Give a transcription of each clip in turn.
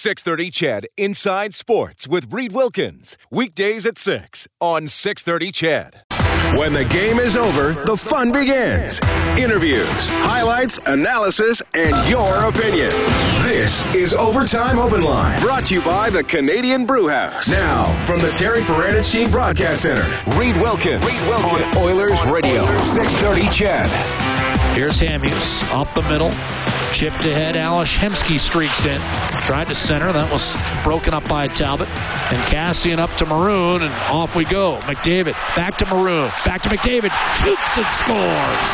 630 CHED Inside Sports with Reed Wilkins. Weekdays at 6 on 630 CHED. When the game is over, the fun begins. Interviews, highlights, analysis, and your opinion. This is Overtime Open Line, brought to you by the Canadian Brew House. Now, from the Terry Paranych Team Broadcast Center, Reed Wilkins, Reed Wilkins on Oilers Radio, 630 CHED. Here's Hamhuis up the middle. Chipped ahead. Ales Hemsky streaks in. Tried to center. That was broken up by Talbot. And Kassian up to Maroon, and off we go. McDavid back to Maroon. Back to McDavid. Shoots and scores.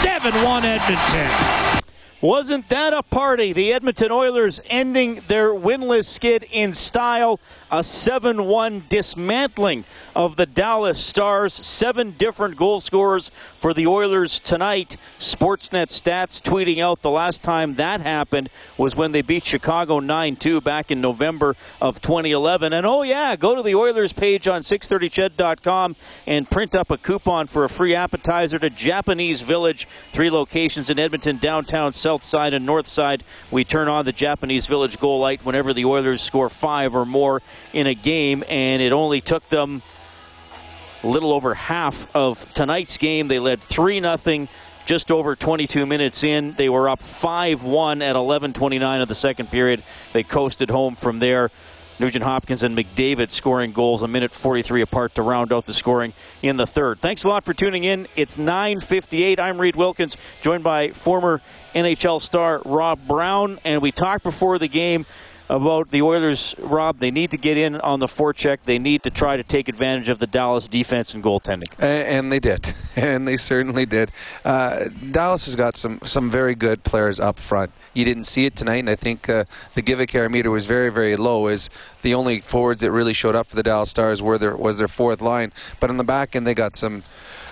7 1 Edmonton. Wasn't that a party? The Edmonton Oilers ending their winless skid in style. A 7 1 dismantling of the Dallas Stars. Seven different goal scorers for the Oilers tonight. Sportsnet stats tweeting out the last time that happened was when they beat Chicago 9 2 back in November of 2011. And oh, yeah, go to the Oilers page on 630ched.com and print up a coupon for a free appetizer to Japanese Village. Three locations in Edmonton, downtown, south side, and north side. We turn on the Japanese Village goal light whenever the Oilers score five or more in a game, and it only took them a little over half of tonight's game. They led 3 0 just over 22 minutes in. They were up 5 1 at 11.29 of the second period. They coasted home from there. Nugent Hopkins and McDavid scoring goals a minute 43 apart to round out the scoring in the third. Thanks a lot for tuning in. It's 9:58. I'm Reed Wilkins, joined by former NHL star Rob Brown, and we talked before the game about the Oilers, Rob. They need to get in on the forecheck. They need to try to take advantage of the Dallas defense and goaltending. And, they did, and they certainly did. Uh, Dallas has got some some very good players up front. You didn't see it tonight, and I think uh, the Give-A-Care meter was very very low. Is the only forwards that really showed up for the Dallas Stars were their was their fourth line, but on the back end they got some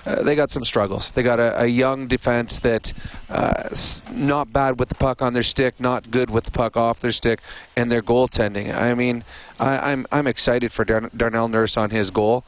uh, they got some struggles. They got a, a young defense that uh, not bad with the puck on their stick, not good with the puck off their stick, and their goaltending. I mean, I, am I'm, I'm excited for Dar- Darnell Nurse on his goal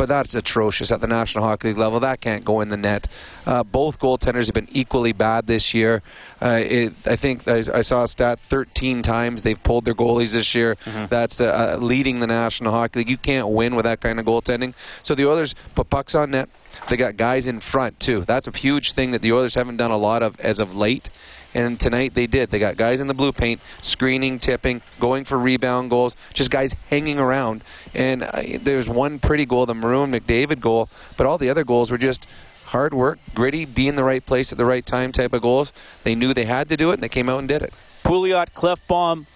but that's atrocious at the National Hockey League level. That can't go in the net. Uh, both goaltenders have been equally bad this year. Uh, it, I think I, I, saw a stat 13 times they've pulled their goalies this year. Mm-hmm. That's uh, leading the National Hockey League. You can't win with that kind of goaltending. So the Oilers put pucks on net. They got guys in front too. That's a huge thing that the Oilers haven't done a lot of as of late. And tonight they did. They got guys in the blue paint, screening, tipping, going for rebound goals, just guys hanging around. And uh, there's one pretty goal, the Maroon McDavid goal, but all the other goals were just hard work, gritty, be in the right place at the right time type of goals. They knew they had to do it, and they came out and did it. Pouliot, Klefbom,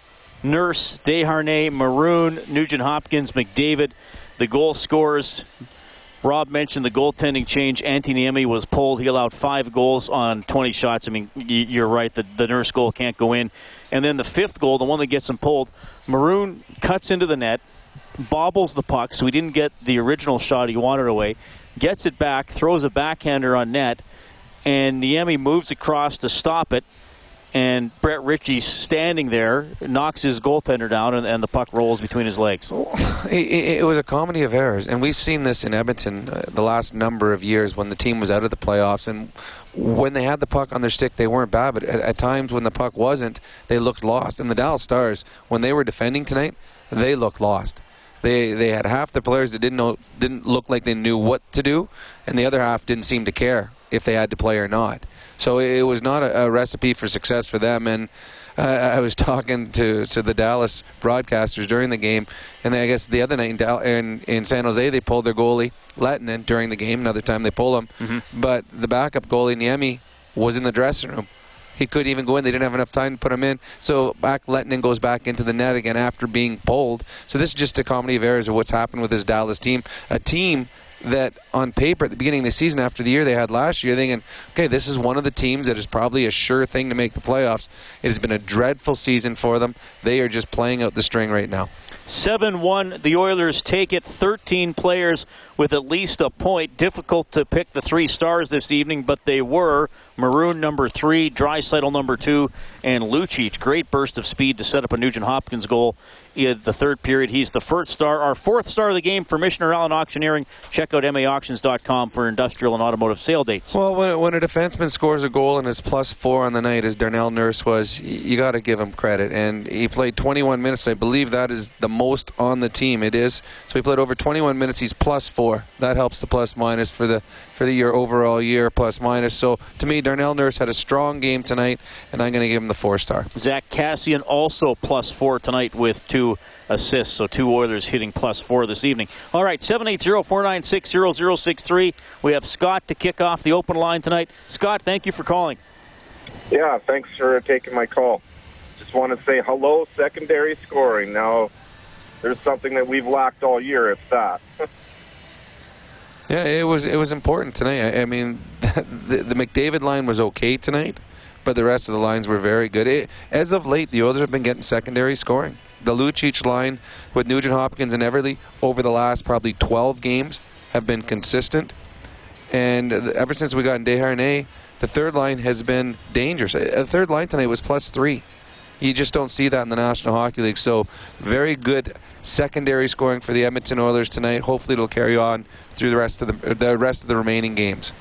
Nurse, Desharnais, Maroon, Nugent Hopkins, McDavid, the goal scorers Rob mentioned the goaltending change. Antti Niemi was pulled. He allowed five goals on 20 shots. I mean, you're right. The, the nurse goal can't go in. And then the fifth goal, the one that gets him pulled, Maroon cuts into the net, bobbles the puck, so he didn't get the original shot he wanted away, gets it back, throws a backhander on net, and Niemi moves across to stop it and Brett Ritchie's standing there, knocks his goaltender down, and, and the puck rolls between his legs. It, it, was a comedy of errors, and we've seen this in Edmonton uh, the last number of years when the team was out of the playoffs, and when they had the puck on their stick, they weren't bad, but at, at times when the puck wasn't, they looked lost. And the Dallas Stars, when they were defending tonight, they looked lost. They they had half the players that didn't know didn't look like they knew what to do, and the other half didn't seem to care if they had to play or not. So it was not a, a recipe for success for them. And uh, I was talking to, to the Dallas broadcasters during the game, and I guess the other night in, Dal- in, in San Jose they pulled their goalie Lehtonen during the game. Another time they pull him, mm-hmm. but the backup goalie Niemi was in the dressing room. He couldn't even go in. They didn't have enough time to put him in. So back Lehtonen goes back into the net again after being pulled. So this is just a comedy of errors of what's happened with this Dallas team. A team that on paper at the beginning of the season after the year they had last year, thinking, okay, this is one of the teams that is probably a sure thing to make the playoffs. It has been a dreadful season for them. They are just playing out the string right now. 7 1, the Oilers take it. 13 players with at least a point. Difficult to pick the three stars this evening, but they were. Maroon number three, Draisaitl number two, and Lucic. Great burst of speed to set up a Nugent Hopkins goal in the third period. He's the first star. Our fourth star of the game, Michener Allen Auctioneering. Check out maauctions.com for industrial and automotive sale dates. Well, when, when a defenseman scores a goal and is plus four on the night, as Darnell Nurse was, you got to give him credit. And he played 21 minutes. I believe that is the most on the team. It is. So he played over 21 minutes. He's plus four. That helps the plus minus for the for the year overall year plus minus. So to me, Darnell Nurse had a strong game tonight, and I'm going to give him the four star. Zack Kassian also plus four tonight with two assists. So two Oilers hitting plus four this evening. All right, 780-496-0063. We have Scott to kick off the open line tonight. Scott, thank you for calling. Yeah, thanks for taking my call. Just want to say hello, secondary scoring. Now, there's something that we've lacked all year. It's that. Yeah, it was it was important tonight. I, I mean, the, the, McDavid line was okay tonight, but the rest of the lines were very good. It, as of late, the Oilers have been getting secondary scoring. The Lucic line with Nugent Hopkins and Eberle over the last probably 12 games have been consistent, and ever since we got in Desharnais, the third line has been dangerous. The third line tonight was plus three. You just don't see that in the National Hockey League. So, very good secondary scoring for the Edmonton Oilers tonight. Hopefully, it'll carry on through the rest of the the rest of the remaining games.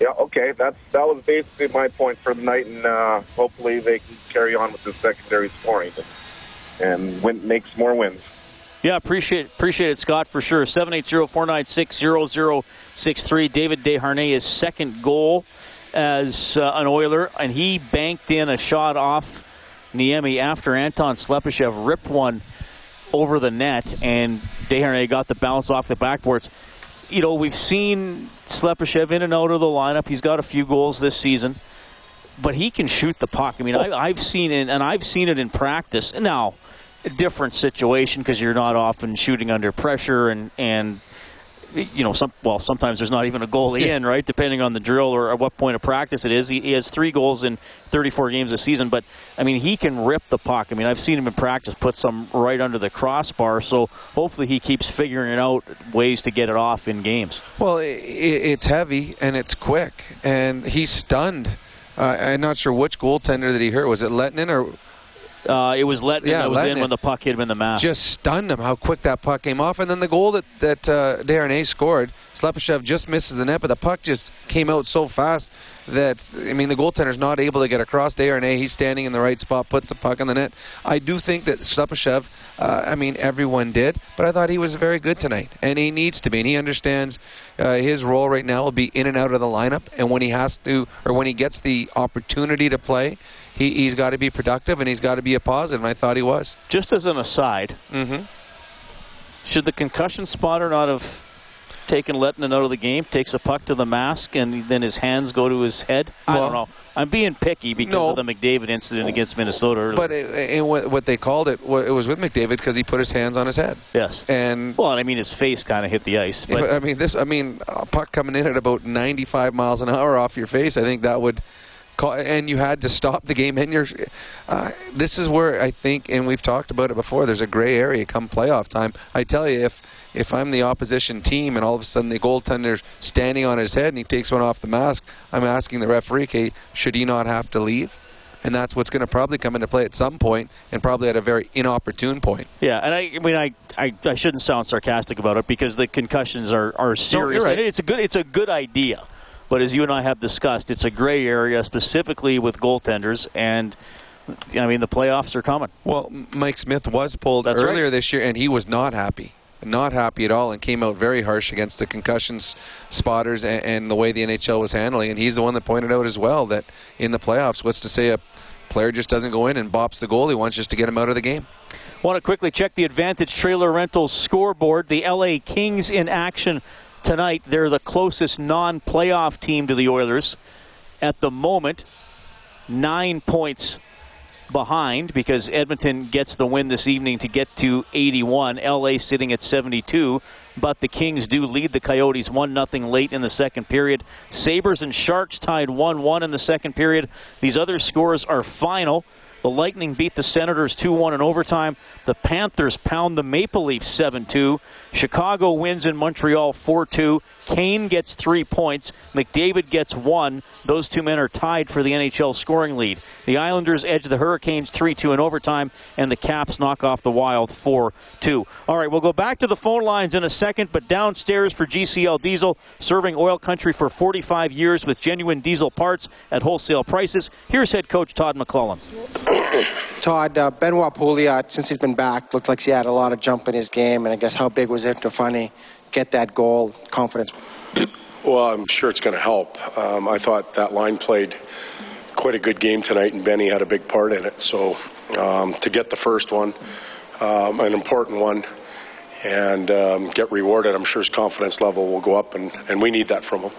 Yeah, okay. That's that was basically my point for the night, and uh, hopefully they can carry on with the secondary scoring and win, make some more wins. Yeah, appreciate appreciate it, Scott, for sure. 780-496-0063. David Desharnais' his second goal as uh, an Oiler, and he banked in a shot off Niemi after Anton Slepyshev ripped one over the net, and Desharnais got the bounce off the backboards. You know, we've seen Slepyshev in and out of the lineup. He's got a few goals this season, but he can shoot the puck. I mean, I, have seen it, and I've seen it in practice. Now, a different situation because you're not often shooting under pressure and and you know, some well, sometimes there's not even a goalie yeah. in, right? Depending on the drill or at what point of practice it is. He, he, has three goals in 34 games this season, but I mean, he can rip the puck. I mean, I've seen him in practice put some right under the crossbar. So hopefully, he keeps figuring out ways to get it off in games. Well, it, it's heavy and it's quick, and he's stunned. Uh, I'm not sure which goaltender that he hurt. Was it Lehtonen or? Uh, it was let yeah, that was in when the puck hit him in the mask. Just stunned him how quick that puck came off, and then the goal that that uh, Desharnais scored, Slepyshev just misses the net, but the puck just came out so fast that I mean the goaltender's not able to get across. Desharnais, he's standing in the right spot, puts the puck in the net. I do think that Slepyshev, uh, I mean everyone did, but I thought he was very good tonight, and he needs to be, and he understands uh, his role right now will be in and out of the lineup, and when he has to, or when he gets the opportunity to play he, he's got to be productive and he's got to be a positive, and I thought he was. Just as an aside, mm-hmm. should the concussion spotter not have taken Lehtonen out of the game, takes a puck to the mask, and then his hands go to his head? I well, don't know. I'm being picky because no, of the McDavid incident against Minnesota. Earlier. But it, it, what they called it, it was with McDavid because he put his hands on his head. Yes. And well, I mean, his face kind of hit the ice. But I mean, this. I mean, a puck coming in at about 95 miles an hour off your face. I think that would and you had to stop the game. And you're, uh, this is where I think, and we've talked about it before. There's a gray area come playoff time. I tell you, if if I'm the opposition team and all of a sudden the goaltender's standing on his head and he takes one off the mask, I'm asking the referee, okay, should he not have to leave? and that's what's going to probably come into play at some point, and probably at a very inopportune point. Yeah, and I, I mean, I, I, I, shouldn't sound sarcastic about it because the concussions are, are serious. No, right. It's a good, it's a good idea. But as you and I have discussed, it's a gray area specifically with goaltenders, and I mean the playoffs are coming. Well, Mike Smith was pulled That's earlier right. this year, and he was not happy. Not happy at all, and came out very harsh against the concussions spotters and, and the way the NHL was handling. And he's the one that pointed out as well that in the playoffs, what's to say a player just doesn't go in and bops the goal? He wants just to get him out of the game. Want to quickly check the Advantage Trailer Rentals scoreboard. The LA Kings in action tonight. They're the closest non playoff team to the Oilers at the moment. Nine points behind because Edmonton gets the win this evening to get to 81. LA sitting at 72, but the Kings do lead the Coyotes 1 0 late in the second period. Sabres and Sharks tied 1 1 in the second period. These other scores are final. The Lightning beat the Senators 2 1 in overtime. The Panthers pound the Maple Leafs 7 2. Chicago wins in Montreal 4 2. Kane gets three points. McDavid gets one. Those two men are tied for the NHL scoring lead. The Islanders edge the Hurricanes 3 2 in overtime, and the Caps knock off the Wild 4 2. All right, we'll go back to the phone lines in a second, but downstairs for GCL Diesel, serving oil country for 45 years with genuine diesel parts at wholesale prices. Here's head coach Todd McLellan. Todd, uh, Benoit Pouliot, since he's been back, looked like he had a lot of jump in his game, and I guess how big was it to finally get that goal, confidence? Well, I'm sure it's going to help. Um, I thought that line played quite a good game tonight, and Benny had a big part in it. So um, to get the first one, um, an important one, and um, get rewarded, I'm sure his confidence level will go up, and, and we need that from him.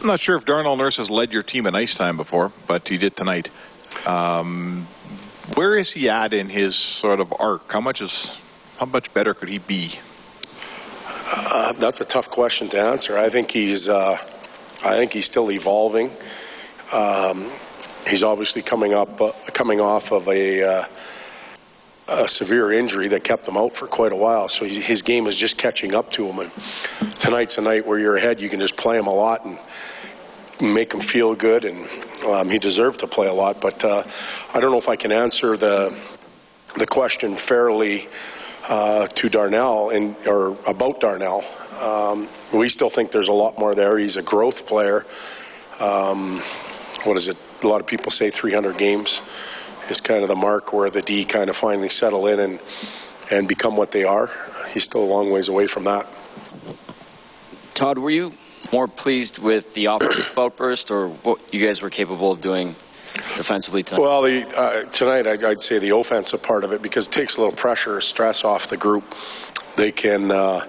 I'm not sure if Darnell Nurse has led your team in ice time before, but he did tonight. Um, where is he at in his sort of arc? How much is how much better could he be? Uh, that's a tough question to answer. I think he's uh, I think he's still evolving. Um, he's obviously coming up uh, coming off of a, uh, a severe injury that kept him out for quite a while. So he, his game is just catching up to him. And tonight's a night where you're ahead. You can just play him a lot and make him feel good, and um, he deserved to play a lot. But uh, I don't know if I can answer the the question fairly uh, to Darnell and or about Darnell. Um, we still think there's a lot more there. He's a growth player. Um, what is it? A lot of people say 300 games is kind of the mark where the D kind of finally settle in and and become what they are. He's still a long ways away from that. Todd, were you more pleased with the offensive outburst or what you guys were capable of doing defensively tonight? Well, the, uh, tonight I'd, I'd, say the offensive part of it because it takes a little pressure, stress off the group. They can uh,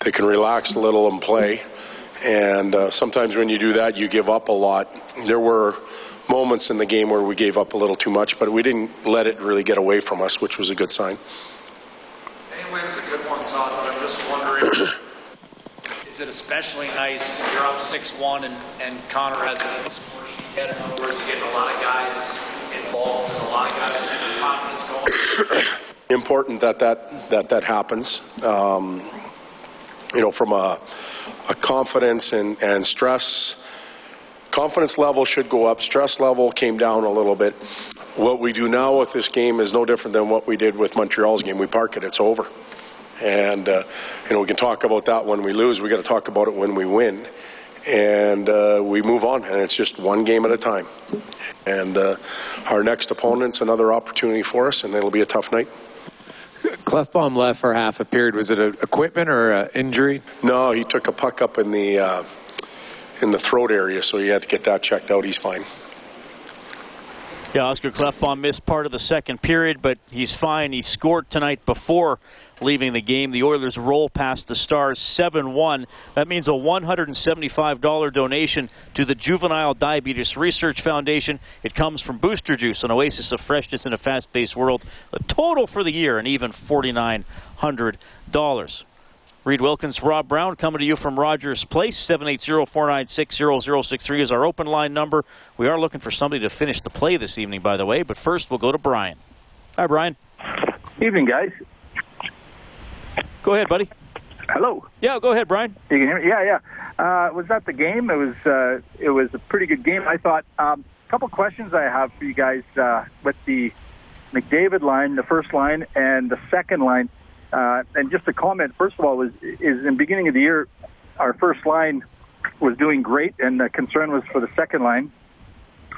they can relax a little and play, and uh, sometimes when you do that, you give up a lot. There were moments in the game where we gave up a little too much, but we didn't let it really get away from us, which was a good sign. Any win's a good one, Todd, but I'm just wondering. Is it especially nice? You're up 6 1 and, and Connor has the score sheet. In other words, getting a lot of guys involved and a lot of guys confidence going. Important that that, that, that happens. Um, you know, from a, a confidence and, and stress confidence level should go up. Stress level came down a little bit. What we do now with this game is no different than what we did with Montreal's game. We park it, it's over. And, uh, you know, we can talk about that when we lose. we got to talk about it when we win. And uh, we move on, and it's just one game at a time. And uh, our next opponent's another opportunity for us, and it'll be a tough night. Klefbom left for half a period. Was it an equipment or an injury? No, he took a puck up in the uh, in the throat area, so he had to get that checked out. He's fine. Yeah, Oskar Klefbom missed part of the second period, but he's fine. He scored tonight before leaving the game. The Oilers roll past the Stars 7 1. That means a $175 donation to the Juvenile Diabetes Research Foundation. It comes from Booster Juice, an oasis of freshness in a fast paced world. A total for the year, and even $4,900. Reed Wilkins, Rob Brown coming to you from Rogers Place. 780-496-0063 is our open line number. We are looking for somebody to finish the play this evening, by the way. But first, we'll go to Brian. Hi, Brian. Evening, guys. Go ahead, buddy. Hello. Yeah, go ahead, Brian. You can hear me? Yeah, yeah. Uh, was that the game? It was. Uh, it was a pretty good game. I thought. A um, couple questions I have for you guys uh, with the McDavid line, the first line, and the second line. Uh, and just a comment, first of all, was is in the beginning of the year, our first line was doing great, and the concern was for the second line.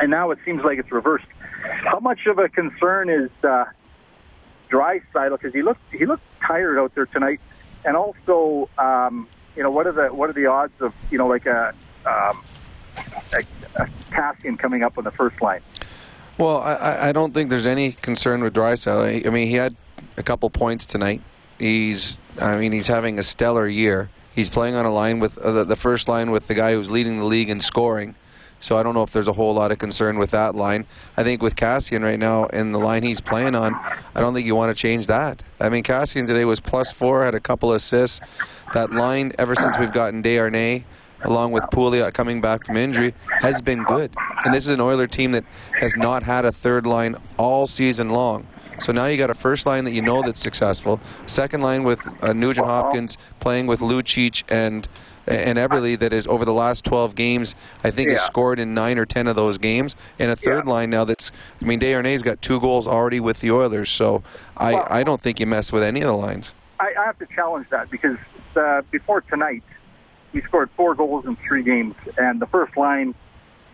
And now it seems like it's reversed. How much of a concern is uh, Draisaitl? Because he looked he looked tired out there tonight, and also, um, you know, what are the what are the odds of you know like a, um, a, a Kassian coming up on the first line? Well, I, I don't think there's any concern with Draisaitl. I mean, he had a couple points tonight. He's, I mean, he's having a stellar year. He's playing on a line with uh, the, the first line with the guy who's leading the league in scoring. So I don't know if there's a whole lot of concern with that line. I think with Kassian right now and the line he's playing on, I don't think you want to change that. I mean, Kassian today was plus four, had a couple assists. That line, ever since we've gotten Desharnais, along with Pouliot coming back from injury, has been good. And this is an Oiler team that has not had a third line all season long. So now you got a first line that you know that's successful. Second line with uh, Nugent Hopkins playing with Lucic and and Eberle that is over the last 12 games, I think Yeah. has scored in nine or 10 of those games. And a third line now that's, I mean, Desharnais got two goals already with the Oilers. So I, Well- I don't think you mess with any of the lines. I, I have to challenge that because uh, before tonight, we scored four goals in three games, and the first line,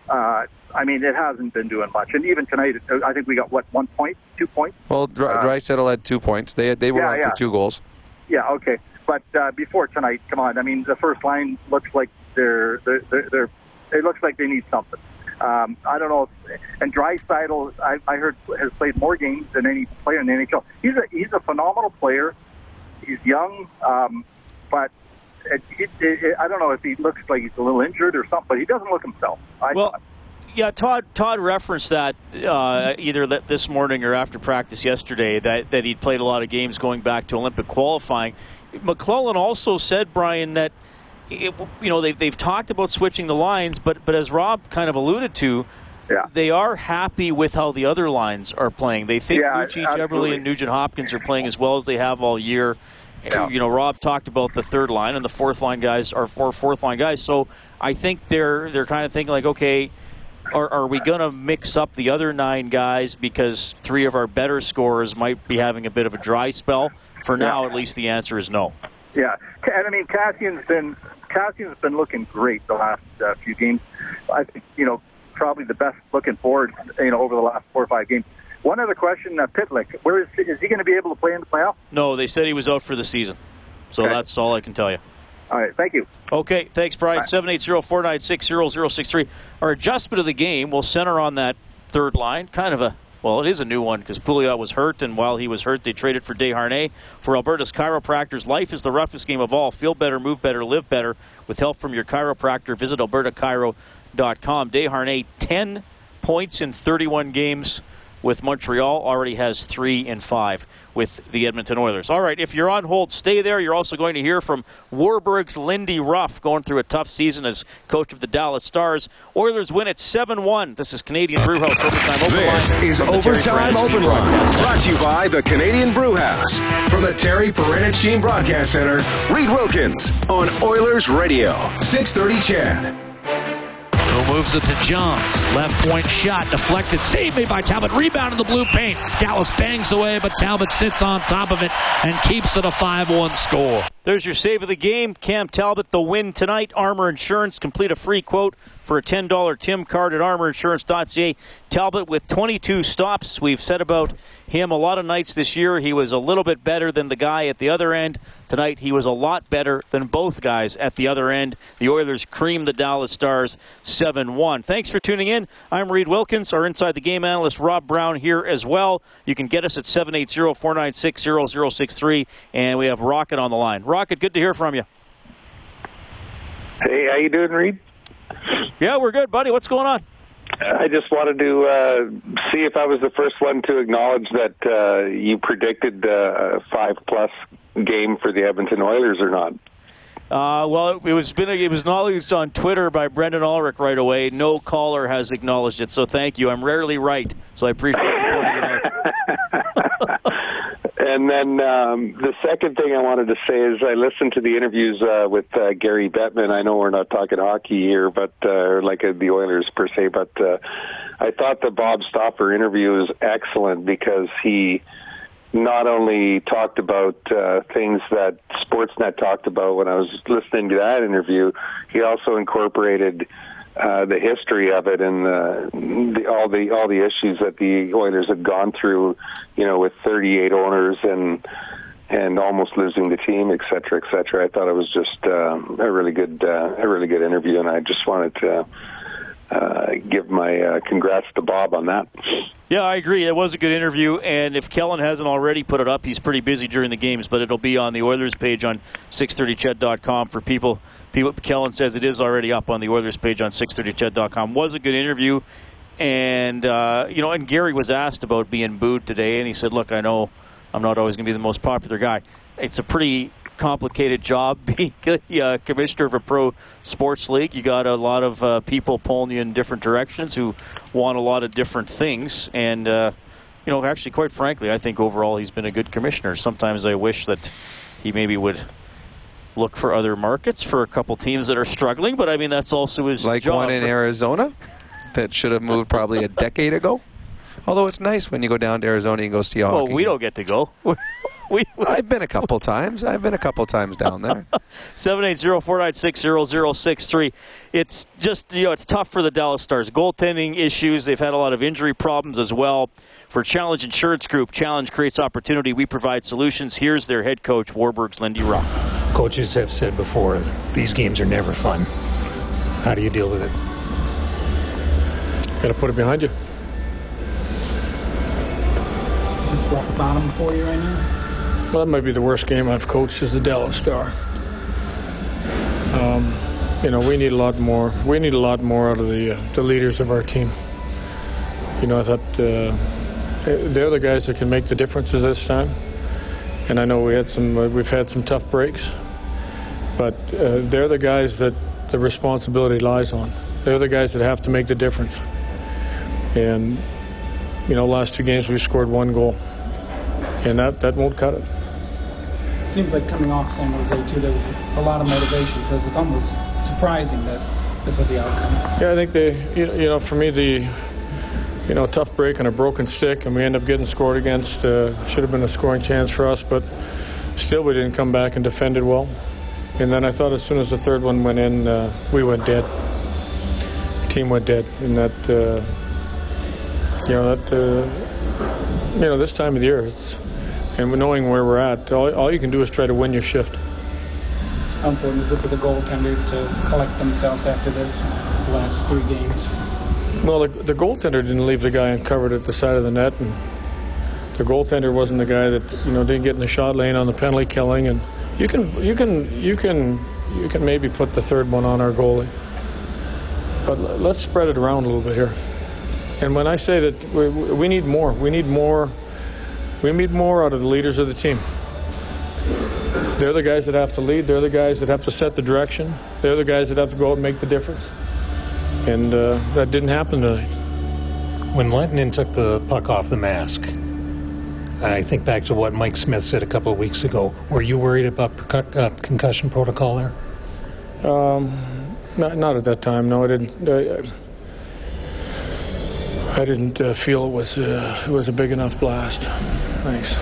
uh, I mean, it hasn't been doing much. And even tonight, uh, I think we got what one point, two points. Well, Dry, Uh, had two points. They they were Yeah, on yeah. for two goals. Yeah, okay. But uh, before tonight, come on. I mean, the first line looks like they're they're they're, they're it looks like they need something. Um, I don't know. If, and Draisaitl, I, I heard has played more games than any player in the NHL. He's a he's a phenomenal player. He's young, um, but it, it, it, I don't know if he looks like he's a little injured or something. But he doesn't look himself. I Well, thought. yeah, Todd. Todd referenced that uh, either this morning or after practice yesterday that that he'd played a lot of games going back to Olympic qualifying. McLellan also said, Brian, that it, you know they, they've talked about switching the lines, but but as Rob kind of alluded to. Yeah. They are happy with how the other lines are playing. They think Yeah. Eberle, and Nugent Hopkins are playing as well as they have all year. Yeah. You know, Rob talked about the third line and the fourth line guys are four fourth line guys. So I think they're they're kind of thinking like, okay, are, are we going to mix up the other nine guys because three of our better scorers might be having a bit of a dry spell? For now, at least the answer is no. Yeah, and I mean Kassian's been Kassian's been looking great the last uh, few games. I think you know probably the best looking forward you know over the last four or five games. One other question, uh, Pitlick, where is is he going to be able to play in the playoff? No, they said he was out for the season. So Okay. that's all I can tell you. All right, thank you. Okay, thanks, Brian. 780-496-0063. Our adjustment of the game will center on that third line. Kind of a, well, it is a new one because Pouliot was hurt, and while he was hurt, they traded for Desharnais. For Alberta's chiropractors, life is the roughest game of all. Feel better, move better, live better. With help from your chiropractor, visit albertachiro.com. Desharnais, 10 points in 31 games with Montreal, already has three and five with the Edmonton Oilers. All right, if you're on hold, stay there. You're also going to hear from Warburg's Lindy Ruff going through a tough season as coach of the Dallas Stars. Oilers win at 7 1. This is Canadian Brewhouse Overtime Open This Line is from the Terry Overtime Open Line, brought to you by the Canadian Brew House. From the Terry Paranych Team Broadcast Center, Reed Wilkins on Oilers Radio, 630 CHED. Who moves it to Jones. Left point shot deflected. Save me by Talbot. Rebound in the blue paint. Dallas bangs away, but Talbot sits on top of it and keeps it a 5 1 score. There's your save of the game. Cam Talbot, the win tonight. Armor Insurance. Complete a free quote for a $10 Tim card at armorinsurance.ca. Talbot with 22 stops. We've said about him a lot of nights this year. He was a little bit better than the guy at the other end. Tonight, he was a lot better than both guys at the other end. The Oilers creamed the Dallas Stars 7 1. Thanks for tuning in. I'm Reed Wilkins, our Inside the Game analyst Rob Brown here as well. You can get us at 780 496 0063, and we have Rocket on the line. Rocket, good to hear from you. Hey, how you doing, Reed? Yeah, we're good, buddy. What's going on? I just wanted to uh, see if I was the first one to acknowledge that uh, you predicted uh, a five plus game for the Edmonton Oilers or not. Uh, well, it was been it was acknowledged on Twitter by Brendan Ulrich right away. No caller has acknowledged it, so thank you. I'm rarely right, so I appreciate you pointing it out. And then um, the second thing I wanted to say is I listened to the interviews uh, with uh, Gary Bettman. I know we're not talking hockey here, but uh, like uh, the Oilers per se, but uh, I thought the Bob Stauffer interview was excellent because he not only talked about uh, things that Sportsnet talked about when I was listening to that interview, he also incorporated uh, the history of it and uh, the, all the all the issues that the Oilers have gone through, you know, with 38 owners and and almost losing the team, et cetera, et cetera. I thought it was just uh, a really good uh, a really good interview, and I just wanted to uh, give my uh, congrats to Bob on that. Yeah, I agree. It was a good interview, and if Kellen hasn't already put it up, he's pretty busy during the games, but it'll be on the Oilers page on 630ched.com for people. People, Kellen says it is already up on the Oilers page on 630ched.com. Was a good interview, and uh, you know, and Gary was asked about being booed today, and he said, "Look, I know I'm not always going to be the most popular guy. It's a pretty complicated job being the uh, commissioner of a pro sports league. You got a lot of uh, people pulling you in different directions who want a lot of different things. And, uh, you know, actually, quite frankly, I think overall he's been a good commissioner. Sometimes I wish that he maybe would look for other markets for a couple teams that are struggling. But I mean, that's also his like job. one in Arizona that should have moved probably a decade ago. Although it's nice when you go down to Arizona and go see hockey. Well, we don't get to go. we, I've been a couple times. I've been a couple times down there. 780-496-0063. It's just, you know, it's tough for the Dallas Stars. Goaltending issues. They've had a lot of injury problems as well. For Challenge Insurance Group, Challenge creates opportunity. We provide solutions. Here's their head coach, Warburg's Lindy Ruff. Coaches have said before, these games are never fun. How do you deal with it? Got to put it behind you. Rock bottom for you right now? Well, that might be the worst game I've coached as a Dallas Star. Um, you know, we need a lot more. We need a lot more out of the uh, the leaders of our team. You know, I thought uh, they're the guys that can make the differences this time. And I know we had some. Uh, we've had some tough breaks, but uh, they're the guys that the responsibility lies on. They're the guys that have to make the difference. And you know, last two games we scored one goal, and that that won't cut it. Seems like coming off San Jose too, there was a lot of motivation. So it's almost surprising that this was the outcome. Yeah, I think they, you you know, for me the, you know, tough break and a broken stick, and we end up getting scored against. Uh, should have been a scoring chance for us, but still we didn't come back and defended well. And then I thought as soon as the third one went in, uh, we went dead. Team went dead, and that, uh, you know, that, uh, you know, this time of the year, it's, and knowing where we're at, all, all you can do is try to win your shift. How important is it for the goaltenders to collect themselves after this last three games? Well, the, the goaltender didn't leave the guy uncovered at the side of the net, and the goaltender wasn't the guy that you know didn't get in the shot lane on the penalty killing. And you can you can you can you can maybe put the third one on our goalie, but l- let's spread it around a little bit here. And when I say that we, we need more, we need more, we need more out of the leaders of the team. They're the guys that have to lead. They're the guys that have to set the direction. They're the guys that have to go out and make the difference. And uh, that didn't happen tonight. When Lehtonen took the puck off the mask, I think back to what Mike Smith said a couple of weeks ago. Were you worried about percu- uh, concussion protocol there? Um, not, not at that time. No, I didn't. Uh, I didn't uh, feel it was uh, it was a big enough blast. Thanks.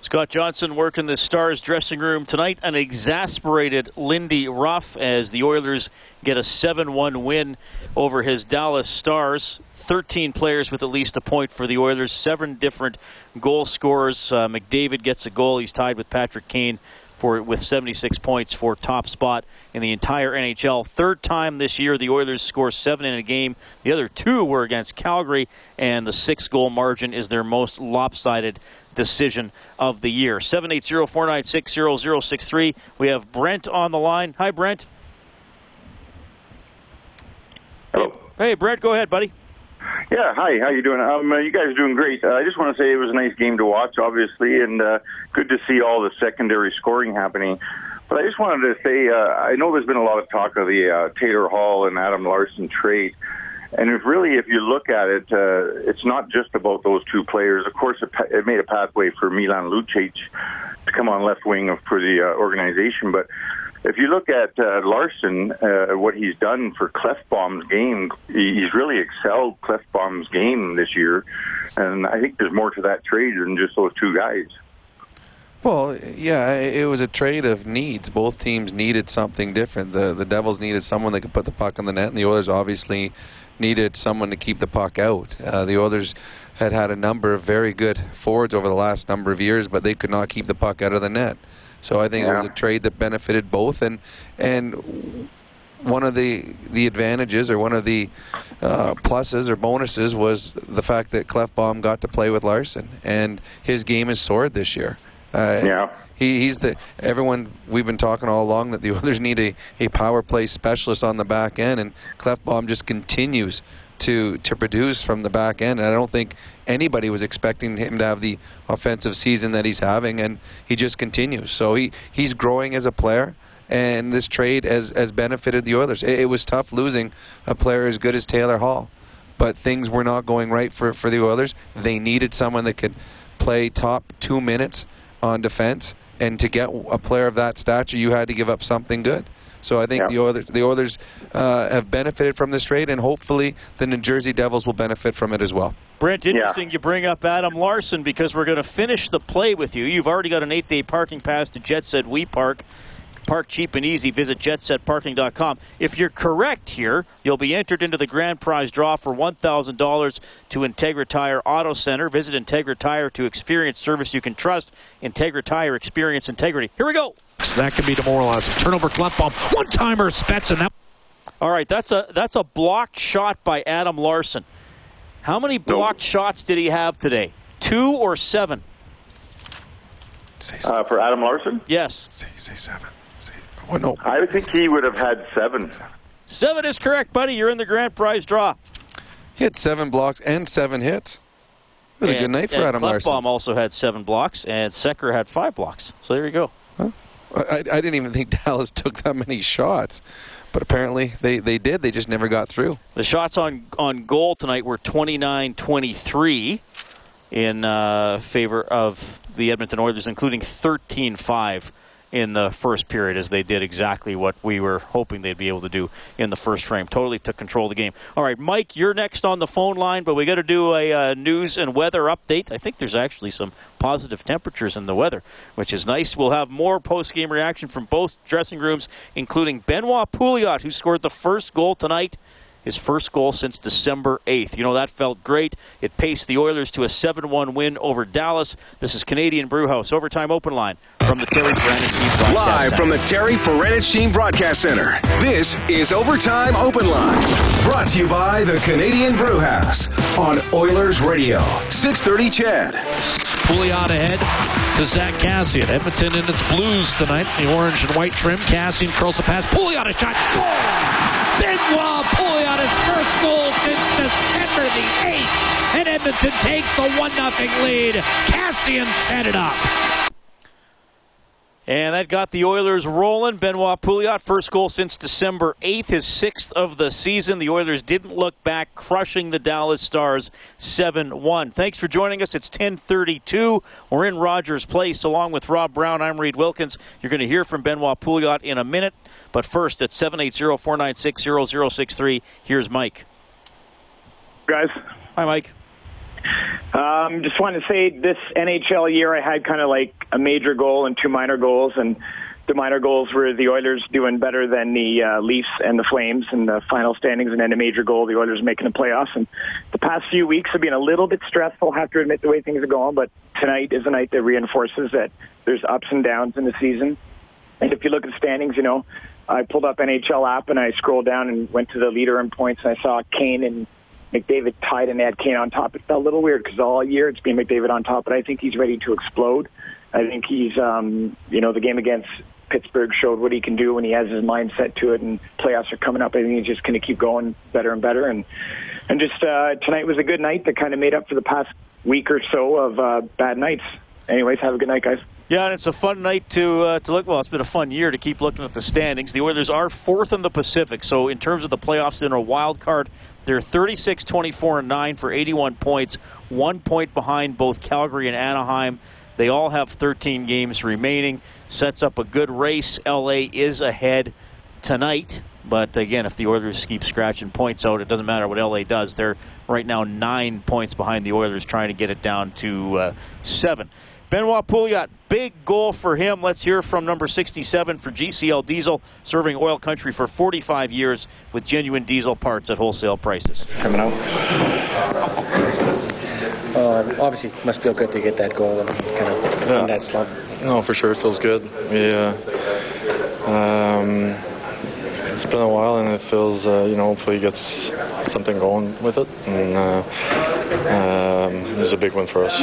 Scott Johnson working the Stars dressing room tonight. An exasperated Lindy Ruff as the Oilers get a 7 1 win over his Dallas Stars. 13 players with at least a point for the Oilers, seven different goal scorers. Uh, McDavid gets a goal. He's tied with Patrick Kane for with 76 points for top spot in the entire NHL. Third time this year the Oilers score seven in a game. The other two were against Calgary, and the six goal margin is their most lopsided decision of the year. 780-496-0063. We have Brent on the line. Hi, Brent. Hello. Hey, Brent, go ahead, buddy. Yeah, hi. How you doing? Um, uh, you guys are doing great. Uh, I just want to say it was a nice game to watch, obviously, and uh, good to see all the secondary scoring happening. But I just wanted to say, uh, I know there's been a lot of talk of the uh, Taylor Hall and Adam Larsson trade. And if really, if you look at it, uh, it's not just about those two players. Of course, it, it made a pathway for Milan Lucic to come on left wing for the uh, organization. But if you look at uh, Larsson, uh, what he's done for Klefbom's game, he's really excelled Klefbom's game this year. And I think there's more to that trade than just those two guys. Well, yeah, it was a trade of needs. Both teams needed something different. The the Devils needed someone that could put the puck on the net, and the Oilers obviously needed someone to keep the puck out. Uh, the Oilers had had a number of very good forwards over the last number of years, but they could not keep the puck out of the net. So I think it was a trade that benefited both, and and one of the the advantages or one of the uh, pluses or bonuses was the fact that Klefbom got to play with Larsson, and his game has soared this year. Uh, yeah. He, he's the everyone we've been talking all along that the others need a, a power play specialist on the back end, and Klefbom just continues to to produce from the back end. And I don't think anybody was expecting him to have the offensive season that he's having, and he just continues. So he he's growing as a player. And this trade has, has benefited the Oilers. It, it was tough losing a player as good as Taylor Hall, but things were not going right for, for the Oilers. They needed someone that could play top two minutes on defense, and to get a player of that stature, you had to give up something good. So I think Yeah. the Oilers, the Oilers uh, have benefited from this trade, and hopefully the New Jersey Devils will benefit from it as well. Brent, interesting you bring up Adam Larsson because we're going to finish the play with you. You've already got an eight day parking pass to Jet Set We Park. Park cheap and easy. Visit jetsetparking.com. If you're correct here, you'll be entered into the grand prize draw for $1,000 to Integra Tire Auto Center. Visit Integra Tire to experience service you can trust. Integra Tire, experience integrity. Here we go. So that can be demoralizing. Turnover, Klefbom, one timer, Spets, and that. All right, that's a that's a blocked shot by Adam Larsson. How many blocked shots did he have today? Two or seven? Uh, for Adam Larsson? Yes. Say, say seven. Oh, no. I think he would have had seven. Seven is correct, buddy. You're in the grand prize draw. He had seven blocks and seven hits. It was a good night for and Adam Larsson. Klefbom also had seven blocks, and Sekera had five blocks. So there you go. I, I didn't even think Dallas took that many shots, but apparently they, they did. They just never got through. The shots on on goal tonight were 29-23 in uh, favor of the Edmonton Oilers, including 13-5 in the first period, as they did exactly what we were hoping they'd be able to do in the first frame. Totally took control of the game. All right, Mike, you're next on the phone line, but we got to do a uh, news and weather update. I think there's actually some positive temperatures in the weather, which is nice. We'll have more post-game reaction from both dressing rooms, including Benoit Pouliot, who scored the first goal tonight his first goal since December 8th. You know, that felt great. It paced the Oilers to a 7 1 win over Dallas. This is Canadian Brewhouse Overtime Open Line from the Terry Francis Team Broadcast Live Center. from the Terry Paranych Team Broadcast Center. This is Overtime Open Line. Brought to you by the Canadian Brewhouse on Oilers Radio. 630 CHED. Pouliot ahead to Zack Kassian. Edmonton in its blues tonight. The orange and white trim. Kassian curls the pass. Pouliot a shot. Score! Benoit Pouliot his first goal since December the 8th. And Edmonton takes a 1 0 lead. Kassian set it up. And that got the Oilers rolling. Benoit Pouliot, first goal since December 8th, his sixth of the season. The Oilers didn't look back, crushing the Dallas Stars 7-1. Thanks for joining us. It's 1032. We're in Rogers Place along with Rob Brown. I'm Reed Wilkins. You're going to hear from Benoit Pouliot in a minute. But first, at 780-496-0063, here's Mike. Guys. Hi, Mike. Um, just wanted to say this NHL year I had kind of like a major goal and two minor goals, and the minor goals were the Oilers doing better than the uh, Leafs and the Flames in the final standings, and then a major goal, the Oilers making the playoffs. And the past few weeks have been a little bit stressful, have to admit, the way things are going, but tonight is a night that reinforces that there's ups and downs in the season. And if you look at standings, you know, I pulled up NHL app and I scrolled down and went to the leader in points, and I saw Kane and McDavid tied and they had Kane on top. It felt a little weird because all year it's been McDavid on top, but I think he's ready to explode. I think he's, um, you know, the game against Pittsburgh showed what he can do when he has his mind set to it, and playoffs are coming up. I think he's just going to keep going better and better. And and just uh, tonight was a good night that kind of made up for the past week or so of uh, bad nights. Anyways, have a good night, guys. Yeah, and it's a fun night to uh, to look. Well, it's been a fun year to keep looking at the standings. The Oilers are fourth in the Pacific, so in terms of the playoffs, in a wild card, they're 36, 24, and nine for 81 points, one point behind both Calgary and Anaheim. They all have 13 games remaining. Sets up a good race. LA is ahead tonight. But again, if the Oilers keep scratching points out, it doesn't matter what LA does. They're right now nine points behind the Oilers, trying to get it down to uh, seven. Benoit Pouliot, big goal for him. Let's hear from number 67 for GCL Diesel, serving oil country for 45 years with genuine diesel parts at wholesale prices. Coming out. Uh, obviously, it must feel good to get that goal and kind of end that slump. No, for sure, it feels good. We, uh, um, it's been a while, and it feels, uh, you know, hopefully he gets something going with it. And uh, um, it was a big win for us,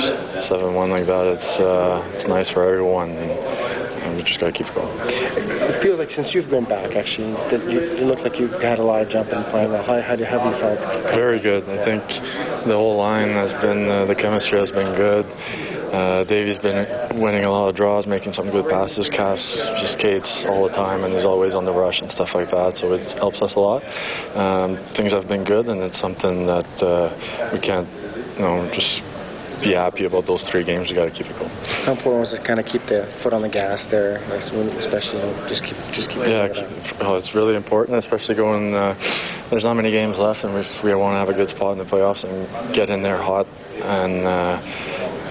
seven-one like that. It's uh, it's nice for everyone. And, we just got to keep going. It feels like since you've been back, actually, you, you look like you had a lot of jumping and playing well. How, how, do, how have you felt? Very good. I think the whole line has been, uh, the chemistry has been good. Uh, Davey's been winning a lot of draws, making some good passes. Cass just skates all the time and he's always on the rush and stuff like that, so it helps us a lot. Um, things have been good, and it's something that uh, we can't, you know, just be happy about those three games. We got to keep it going. How important was it kind of keep the foot on the gas there, especially just keep just keep. Yeah, oh, it's really important, especially going. Uh, there's not many games left, and we, we want to have a good spot in the playoffs and get in there hot and. Uh,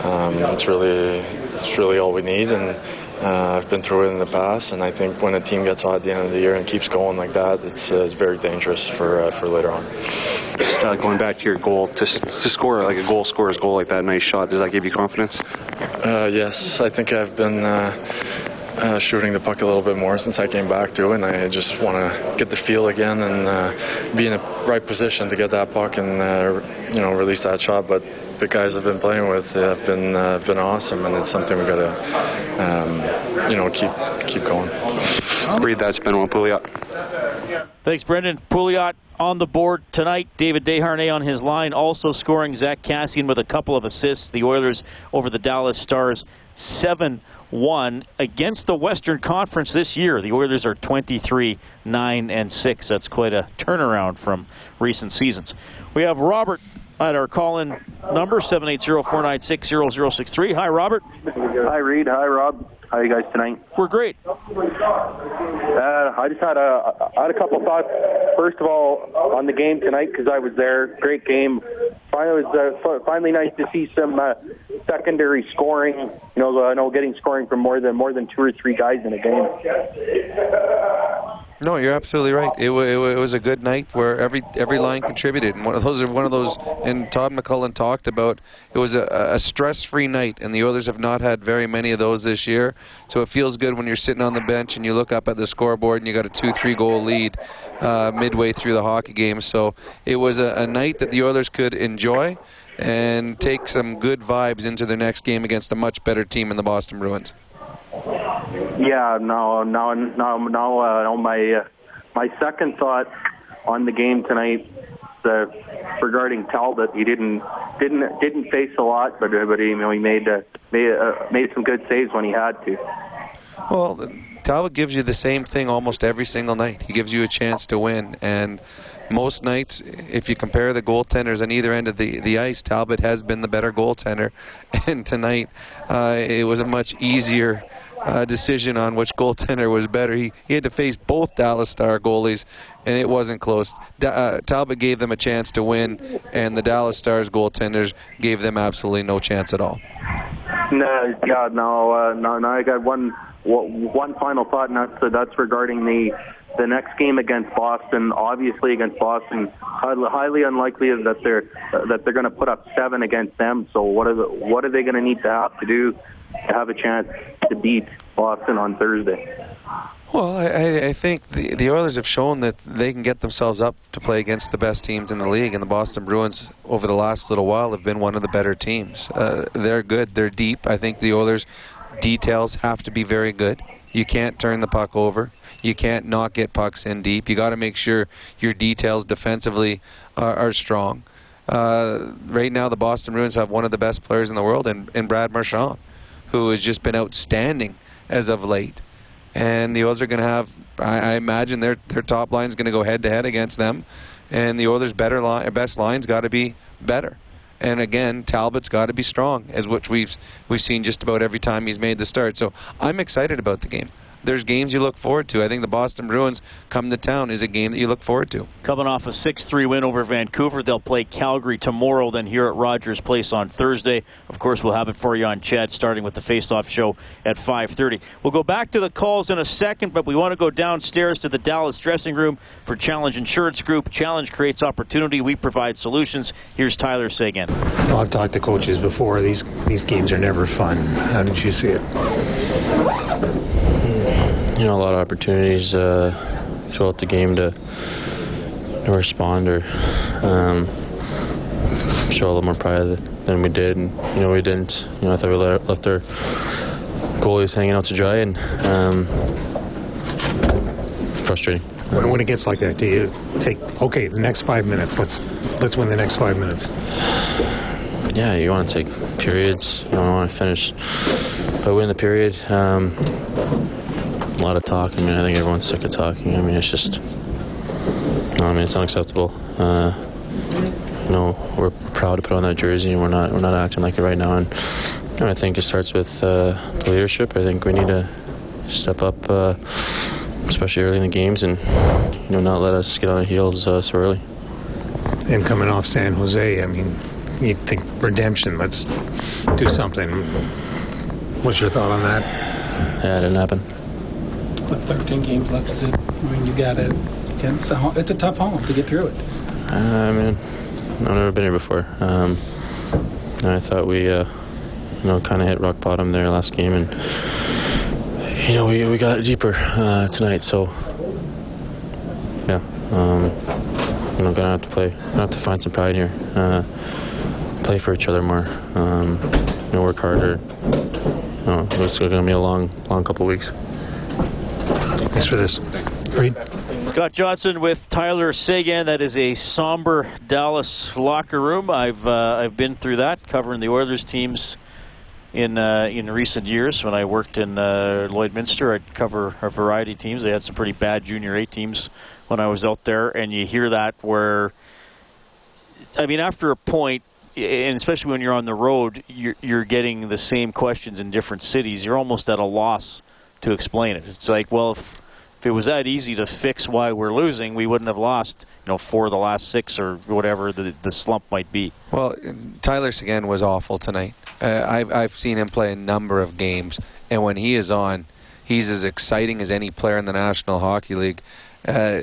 um, it's really it's really all we need, and uh, I've been through it in the past. And I think when a team gets hot at the end of the year and keeps going like that, it's, uh, it's very dangerous for uh, for later on. Just uh, going back to your goal, to, to score like a goal scorer's goal like that, nice shot. Does that give you confidence? Uh, yes, I think I've been. Uh, shooting the puck a little bit more since I came back to, and I just want to get the feel again and uh, be in the right position to get that puck and uh, you know release that shot. But the guys I've been playing with have been uh, been awesome, and it's something we got to um, you know keep keep going. Reed that's Benoit Pouliot. Thanks, Brendan Pouliot on the board tonight. David Desharnais on his line, also scoring. Zack Kassian with a couple of assists. The Oilers over the Dallas Stars, seven one against the Western Conference this year. The Oilers are 23 9 and 6. That's quite a turnaround from recent seasons. We have Robert at our call in number 780-496-0063. Hi, Robert. Hi, Reed. Hi, Rob. How are you guys tonight? We're great. Uh, I just had a, I had a couple thoughts. First of all, on the game tonight because I was there. Great game. Finally, it was uh, finally nice to see some uh, secondary scoring. You know, I know getting scoring from more than more than two or three guys in a game. No, you're absolutely right. It, w- it was a good night where every every line contributed, and one of those are one of those. And Todd McLellan talked about it was a, a stress-free night, and the Oilers have not had very many of those this year. So it feels good when you're sitting on the bench and you look up at the scoreboard and you got a two-three goal lead uh, midway through the hockey game. So it was a, a night that the Oilers could enjoy and take some good vibes into their next game against a much better team in the Boston Bruins. Yeah, no, no, no, no. Uh, my uh, my second thought on the game tonight uh, regarding Talbot. He didn't didn't didn't face a lot, but but he, you know he made uh, made uh, made some good saves when he had to. Well, Talbot gives you the same thing almost every single night. He gives you a chance to win, and most nights, if you compare the goaltenders on either end of the, the ice, Talbot has been the better goaltender. And tonight, uh, it was a much easier uh, decision on which goaltender was better. He, he had to face both Dallas Star goalies, and it wasn't close. Da- uh, Talbot gave them a chance to win, and the Dallas Stars goaltenders gave them absolutely no chance at all. No, yeah, no, uh, no, no. I got one one final thought, and that's uh, that's regarding the the next game against Boston. Obviously, against Boston, highly, unlikely that they're that they're going to put up seven against them. So, what are the, what are they going to need to have to do to have a chance to beat Boston on Thursday? Well, I, I think the, the Oilers have shown that they can get themselves up to play against the best teams in the league, and the Boston Bruins over the last little while have been one of the better teams. Uh, they're good. They're deep. I think the Oilers' details have to be very good. You can't turn the puck over. You can't not get pucks in deep. You got to make sure your details defensively are, are strong. Uh, right now, the Boston Bruins have one of the best players in the world in, in Brad Marchand, who has just been outstanding as of late and the Oilers are going to have. I, I, imagine their their top line is going to go head to head against them, and the Oilers' better line, best line's got to be better. And again, Talbot's got to be strong, as which we've we've seen just about every time he's made the start. So I'm excited about the game there's games you look forward to. I think the Boston Bruins come to town is a game that you look forward to. Coming off a 6-3 win over Vancouver, they'll play Calgary tomorrow, then here at Rogers Place on Thursday. Of course, we'll have it for you on CHED, starting with the face-off show at 5:30. We'll go back to the calls in a second, but we want to go downstairs to the Dallas dressing room for Challenge Insurance Group. Challenge creates opportunity. We provide solutions. Here's Tyler Seguin. Well, I've talked to coaches before. These these games are never fun. How did you see it? You know, a lot of opportunities uh, throughout the game to, to respond or um, show a little more pride than we did. And, you know, we didn't. You know, I thought we let, left our goalie's hanging out to dry and um, frustrating. When, when it gets like that, do you take okay the next five minutes? Let's let's win the next five minutes. Yeah, you want to take periods. You don't want to finish by winning the period. Um, a lot of talk. I mean, I think everyone's sick of talking. I mean, it's just. I mean, it's unacceptable. Uh, you know, we're proud to put on that jersey, and we're not we're not acting like it right now. And you know, I think it starts with uh, the leadership. I think we need to step up, uh, especially early in the games, and you know, not let us get on our heels uh, so early. And coming off San Jose, I mean, you think redemption. Let's do something. What's your thought on that? Yeah, it didn't happen. With 13 games left, is it? I mean, you got to. It's a, it's a tough home to get through it. Uh, I mean, I've never been here before. Um, I thought we, uh, you know, kind of hit rock bottom there last game, and you know, we, we got deeper uh, tonight. So, yeah, um, you know, gonna have to play, gonna have to find some pride here, uh, play for each other more, um, you know, work harder. You know, it's gonna be a long, long couple weeks. Thanks for this. Reed. Scott Johnson with Tyler Seguin. That is a somber Dallas locker room. I've uh, I've been through that, covering the Oilers teams in uh, in recent years. When I worked in uh, Lloydminster, I'd cover a variety of teams. They had some pretty bad junior A teams when I was out there, and you hear that where, I mean, after a point, and especially when you're on the road, you're, you're getting the same questions in different cities. You're almost at a loss to explain it. It's like, well, if if it was that easy to fix why we're losing, we wouldn't have lost, you know, four of the last six or whatever the the slump might be. Well, Tyler Seguin was awful tonight. Uh, I've I've seen him play a number of games, and when he is on, he's as exciting as any player in the National Hockey League. Uh,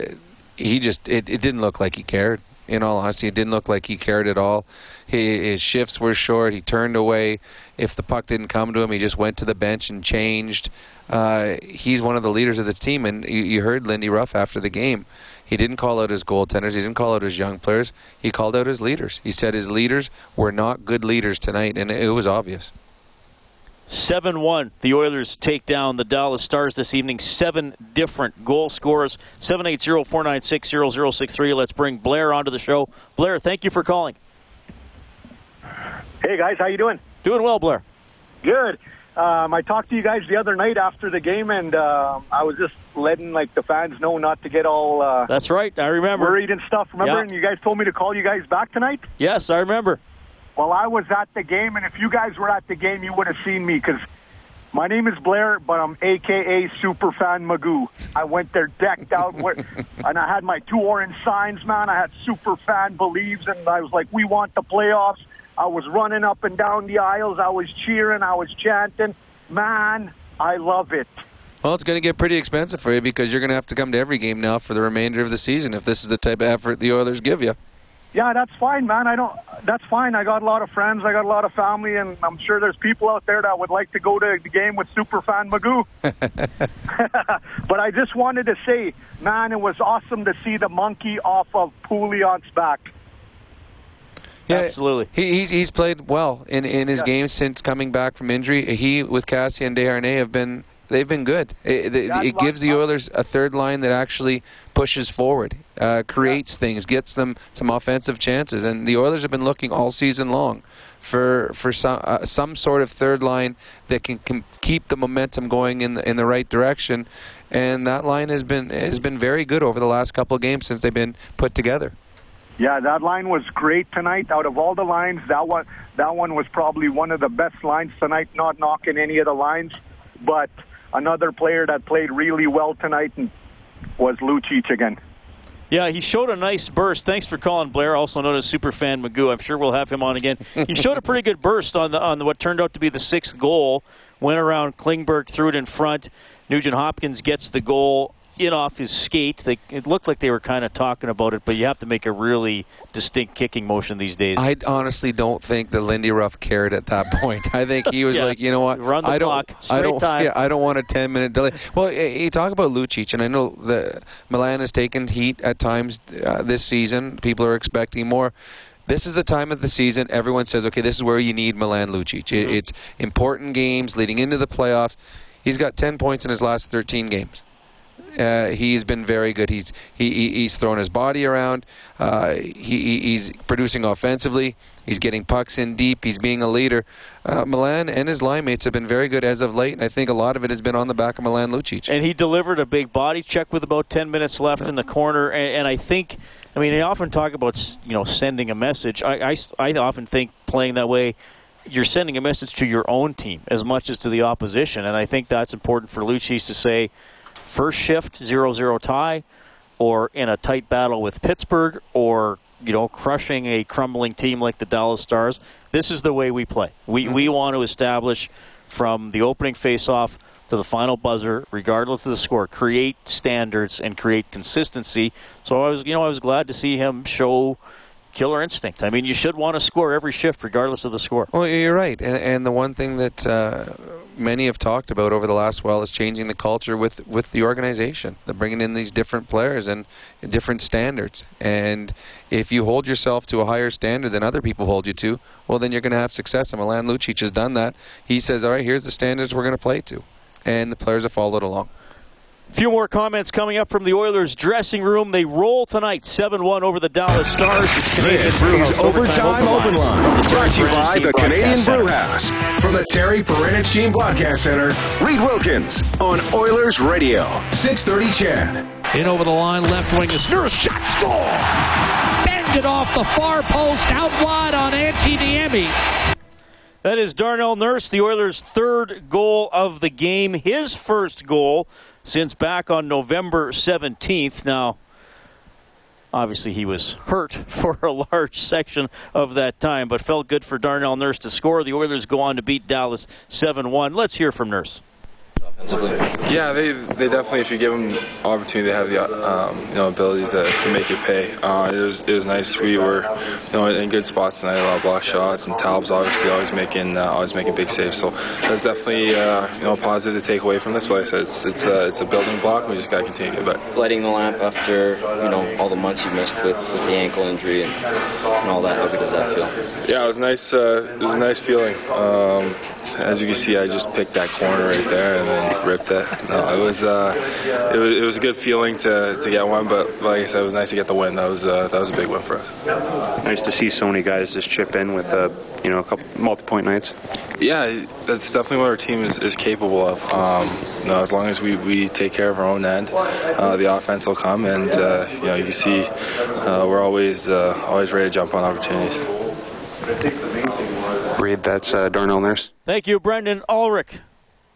he just it, it didn't look like he cared. In all honesty, it didn't look like he cared at all. His shifts were short. He turned away. If the puck didn't come to him, he just went to the bench and changed. Uh, he's one of the leaders of the team, and you, you heard Lindy Ruff after the game. He didn't call out his goaltenders. He didn't call out his young players. He called out his leaders. He said his leaders were not good leaders tonight, and it was obvious. 7 1. The Oilers take down the Dallas Stars this evening. Seven different goal scorers. 780 496 0063. Let's bring Blair onto the show. Blair, thank you for calling. Hey, guys. How you doing? Doing well, Blair. Good. Um, I talked to you guys the other night after the game, and uh, I was just letting like the fans know not to get all. Uh, That's right. I remember. Worried and stuff. Remember? Yeah. And you guys told me to call you guys back tonight. Yes, I remember. Well, I was at the game, and if you guys were at the game, you would have seen me because my name is Blair, but I'm AKA Superfan Magoo. I went there decked out, with, and I had my two orange signs, man. I had Superfan believes, and I was like, "We want the playoffs." I was running up and down the aisles. I was cheering. I was chanting. Man, I love it. Well, it's going to get pretty expensive for you because you're going to have to come to every game now for the remainder of the season if this is the type of effort the Oilers give you. Yeah, that's fine, man. I don't. That's fine. I got a lot of friends. I got a lot of family, and I'm sure there's people out there that would like to go to the game with Superfan Magoo. but I just wanted to say, man, it was awesome to see the monkey off of Pouliot's back. Yeah, Absolutely. He, he's he's played well in in his games since coming back from injury. He with Kassian and Desharnais have been they've been good. It, it, it gives the Oilers a third line that actually pushes forward, uh, creates things, gets them some offensive chances. And the Oilers have been looking all season long for for some uh, some sort of third line that can, can keep the momentum going in the in the right direction. And that line has been has been very good over the last couple of games since they've been put together. Yeah, that line was great tonight. Out of all the lines, that one that one was probably one of the best lines tonight. Not knocking any of the lines, but another player that played really well tonight was Lucic again. Yeah, he showed a nice burst. Thanks for calling, Blair, also known as Superfan Magoo. I'm sure we'll have him on again. He showed a pretty good burst on the on the, what turned out to be the sixth goal. Went around Klingberg, threw it in front. Nugent Hopkins gets the goal in off his skate. They, it looked like they were kind of talking about it, but you have to make a really distinct kicking motion these days. I honestly don't think that Lindy Ruff cared at that point. I think he was Yeah. like, you know what, Run the I don't, clock. I Straight don't, time. yeah, I don't want a ten minute delay. Well, you talk about Lucic, and I know the Milan has taken heat at times uh, this season. People are expecting more. this is the time of the season. Everyone says, okay, this is where you need Milan Lucic. Mm-hmm. It's important games leading into the playoffs. He's got 10 points in his last 13 games. Uh, he's been very good. He's he, he he's thrown his body around. Uh, he he's producing offensively. He's getting pucks in deep. He's being a leader. Uh, Milan and his line mates have been very good as of late, and I think a lot of it has been on the back of Milan Lucic. And he delivered a big body check with about 10 minutes left in the corner. And, and I think, I mean, they often talk about, you know, sending a message. I, I, I often think playing that way, you're sending a message to your own team as much as to the opposition. And I think that's important for Lucic to say, first shift, 0 0 tie, or in a tight battle with Pittsburgh, or you know, crushing a crumbling team like the Dallas Stars. This is the way we play. We mm-hmm. we want to establish from the opening faceoff to the final buzzer, regardless of the score, create standards and create consistency. So I was, you know, I was glad to see him show killer instinct. I mean, you should want to score every shift, regardless of the score. Well, you're right, and, and the one thing that uh, many have talked about over the last while is changing the culture with with the organization. They're bringing in these different players and different standards. And if you hold yourself to a higher standard than other people hold you to, well, then you're going to have success. And Milan Lucic has done that. He says, "All right, here's the standards we're going to play to," and the players have followed along. A few more comments coming up from the Oilers dressing room. They roll tonight 7 1 over the Dallas Stars. This is Overtime Open Line, brought to you by the Canadian Brew House. From the Terry Paranych Team Broadcast Center, Reed Wilkins on Oilers Radio, 630 CHED. In over the line, left wing is Nurse. Shot score! Banged it off the far post, out wide on Antti Niemi. That is Darnell Nurse, the Oilers' third goal of the game. His first goal since back on November 17th. Now, obviously, he was hurt for a large section of that time, but felt good for Darnell Nurse to score. The Oilers go on to beat Dallas 7 1. Let's hear from Nurse. Yeah, they they definitely, if you give them opportunity, they have the um, you know ability to, to make it pay. Uh, it was it was nice. We were you know in good spots tonight. A lot of block shots and Talb's obviously always making uh, always making big saves. So that's definitely uh, you know positive to take away from this place. It's it's a, it's a building block. We just got to continue to get better. Lighting the lamp after you know all the months you missed with, with the ankle injury and, and all that. How good does that feel? Yeah, it was nice. Uh, it was a nice feeling. Um, as you can see, I just picked that corner right there and then ripped it. No, it was uh, it was it was a good feeling to, to get one, but like I said, it was nice to get the win. That was uh, that was a big win for us. Nice to see so many guys just chip in with uh, you know a couple multi-point nights. Yeah, that's definitely what our team is, is capable of. Um, you know, as long as we, we take care of our own end, uh, the offense will come, and uh, you know you can see uh, we're always uh, always ready to jump on opportunities. Reed, that's uh, Darnell Nurse. Thank you, Brendan Ulrich.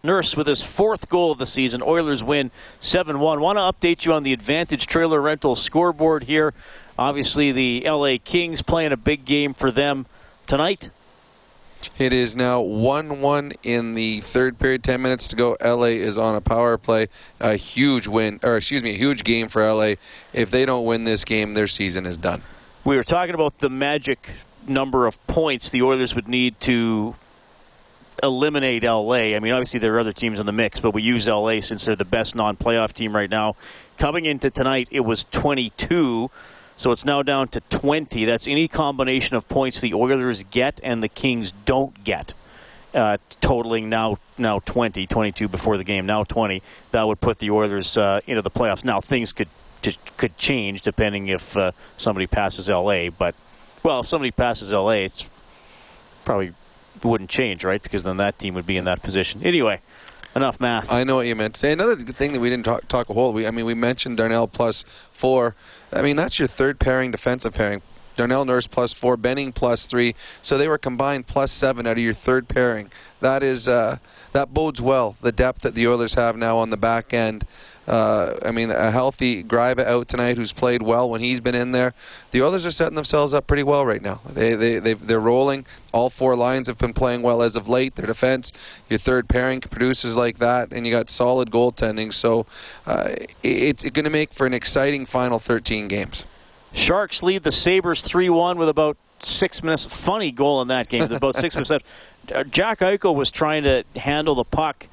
Nurse with his fourth goal of the season. Oilers win 7 1. Want to update you on the Advantage Trailer Rental scoreboard here. Obviously, the LA Kings playing a big game for them tonight. It is now 1 1 in the third period, 10 minutes to go. LA is on a power play. A huge win, or excuse me, a huge game for LA. If they don't win this game, their season is done. We were talking about the magic number of points the Oilers would need to eliminate LA. I mean, obviously there are other teams in the mix, but we use LA since they're the best non-playoff team right now. Coming into tonight, it was 22, so it's now down to 20. That's any combination of points the Oilers get and the Kings don't get. Uh, totaling now now 20, 22 before the game, now 20. That would put the Oilers uh, into the playoffs. Now things could could change depending if uh, somebody passes LA, but well, if somebody passes LA, it's probably wouldn't change, right? Because then that team would be in that position. Anyway, enough math. I know what you meant to say. Another thing that we didn't talk, talk a whole. We, I mean, we mentioned Darnell plus four. I mean, that's your third pairing, defensive pairing. Darnell Nurse plus four, Benning plus three. So they were combined plus seven out of your third pairing. That is uh, that bodes well. The depth that the Oilers have now on the back end. Uh, I mean, a healthy Gryba out tonight, who's played well when he's been in there. The Oilers are setting themselves up pretty well right now. They they they they're rolling. All four lines have been playing well as of late. Their defense, your third pairing produces like that, and you got solid goaltending. So uh, it's going to make for an exciting final 13 games. Sharks lead the Sabres 3 1 with about six minutes. Funny goal in that game, about six minutes left. Jack Eichel was trying to handle the puck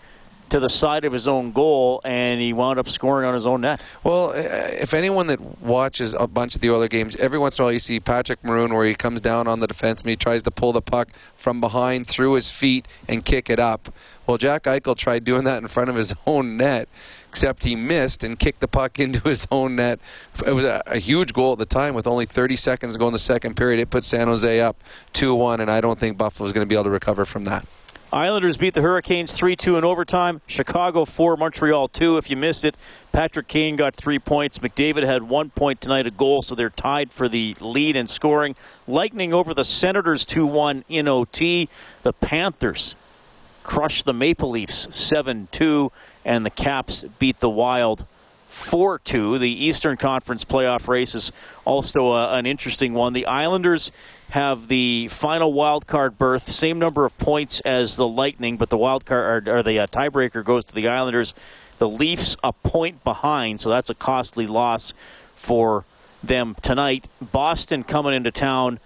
to the side of his own goal, and he wound up scoring on his own net. Well, uh, if anyone that watches a bunch of the Oiler games, every once in a while you see Patrick Maroon where he comes down on the defenseman, he tries to pull the puck from behind through his feet and kick it up. Well, Jack Eichel tried doing that in front of his own net, except he missed and kicked the puck into his own net. It was a, a huge goal at the time with only 30 seconds to go in the second period. It put San Jose up 2 1, and I don't think Buffalo is going to be able to recover from that. Islanders beat the Hurricanes 3 2 in overtime. Chicago 4, Montreal 2. If you missed it, Patrick Kane got three points. McDavid had one point tonight, a goal, so they're tied for the lead in scoring. Lightning over the Senators 2 1 in OT. The Panthers crushed the Maple Leafs 7 2, and the Caps beat the Wild 4 2. The Eastern Conference playoff race is also a, an interesting one. The Islanders have the final wild card berth, same number of points as the Lightning, but the wild card or, or the uh, tiebreaker goes to the Islanders. The Leafs a point behind, so that's a costly loss for them tonight. Boston coming into town.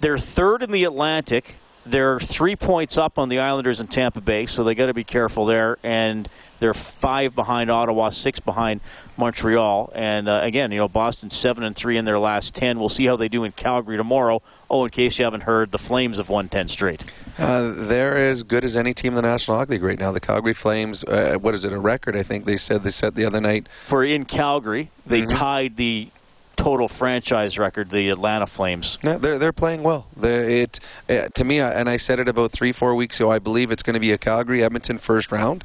They're third in the Atlantic. They're three points up on the Islanders and Tampa Bay, so they got to be careful there. And they're five behind Ottawa, six behind Montreal. And uh, again, you know, Boston seven and three in their last ten. We'll see how they do in Calgary tomorrow. Oh, in case you haven't heard, the Flames have won ten straight. Uh, they're as good as any team in the National Hockey League right now. The Calgary Flames, uh, what is it, a record? I think they said they set the other night for in Calgary. They Mm-hmm. tied the total franchise record, the Atlanta Flames. Yeah, they're they're playing well. They're, it uh, to me, and I said it about three four weeks ago. I believe it's going to be a Calgary Edmonton first round,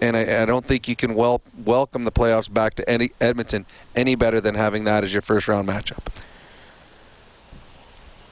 and I, I don't think you can wel- welcome the playoffs back to any Edmonton any better than having that as your first round matchup.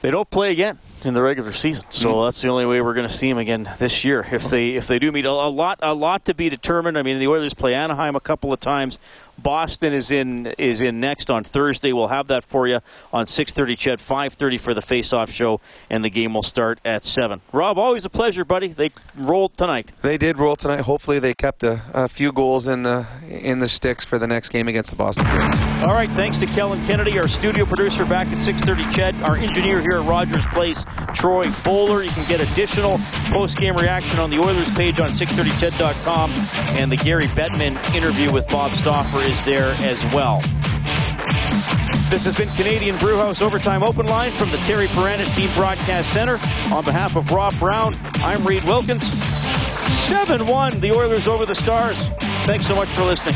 They don't play again in the regular season, so Mm-hmm. that's the only way we're going to see them again this year. If they if they do meet a, a lot a lot to be determined. I mean, the Oilers play Anaheim a couple of times. Boston is in is in next on Thursday. We'll have that for you on 6:30. CHED 5:30 for the face-off show, and the game will start at seven. Rob, always a pleasure, buddy. They rolled tonight. They did roll tonight. Hopefully, they kept a, a few goals in the in the sticks for the next game against the Boston Bruins. All right, thanks to Kellen Kennedy, our studio producer back at 6:30. CHED, our engineer here at Rogers Place, Troy Bowler. You can get additional post-game reaction on the Oilers page on 630ched.com, and the Gary Bettman interview with Bob Stauffer is there as well. This has been Canadian Brewhouse Overtime Open Line from the Terry Paranych Team Broadcast Center. On behalf of Rob Brown, I'm Reed Wilkins. 7 1, the Oilers over the Stars. Thanks so much for listening.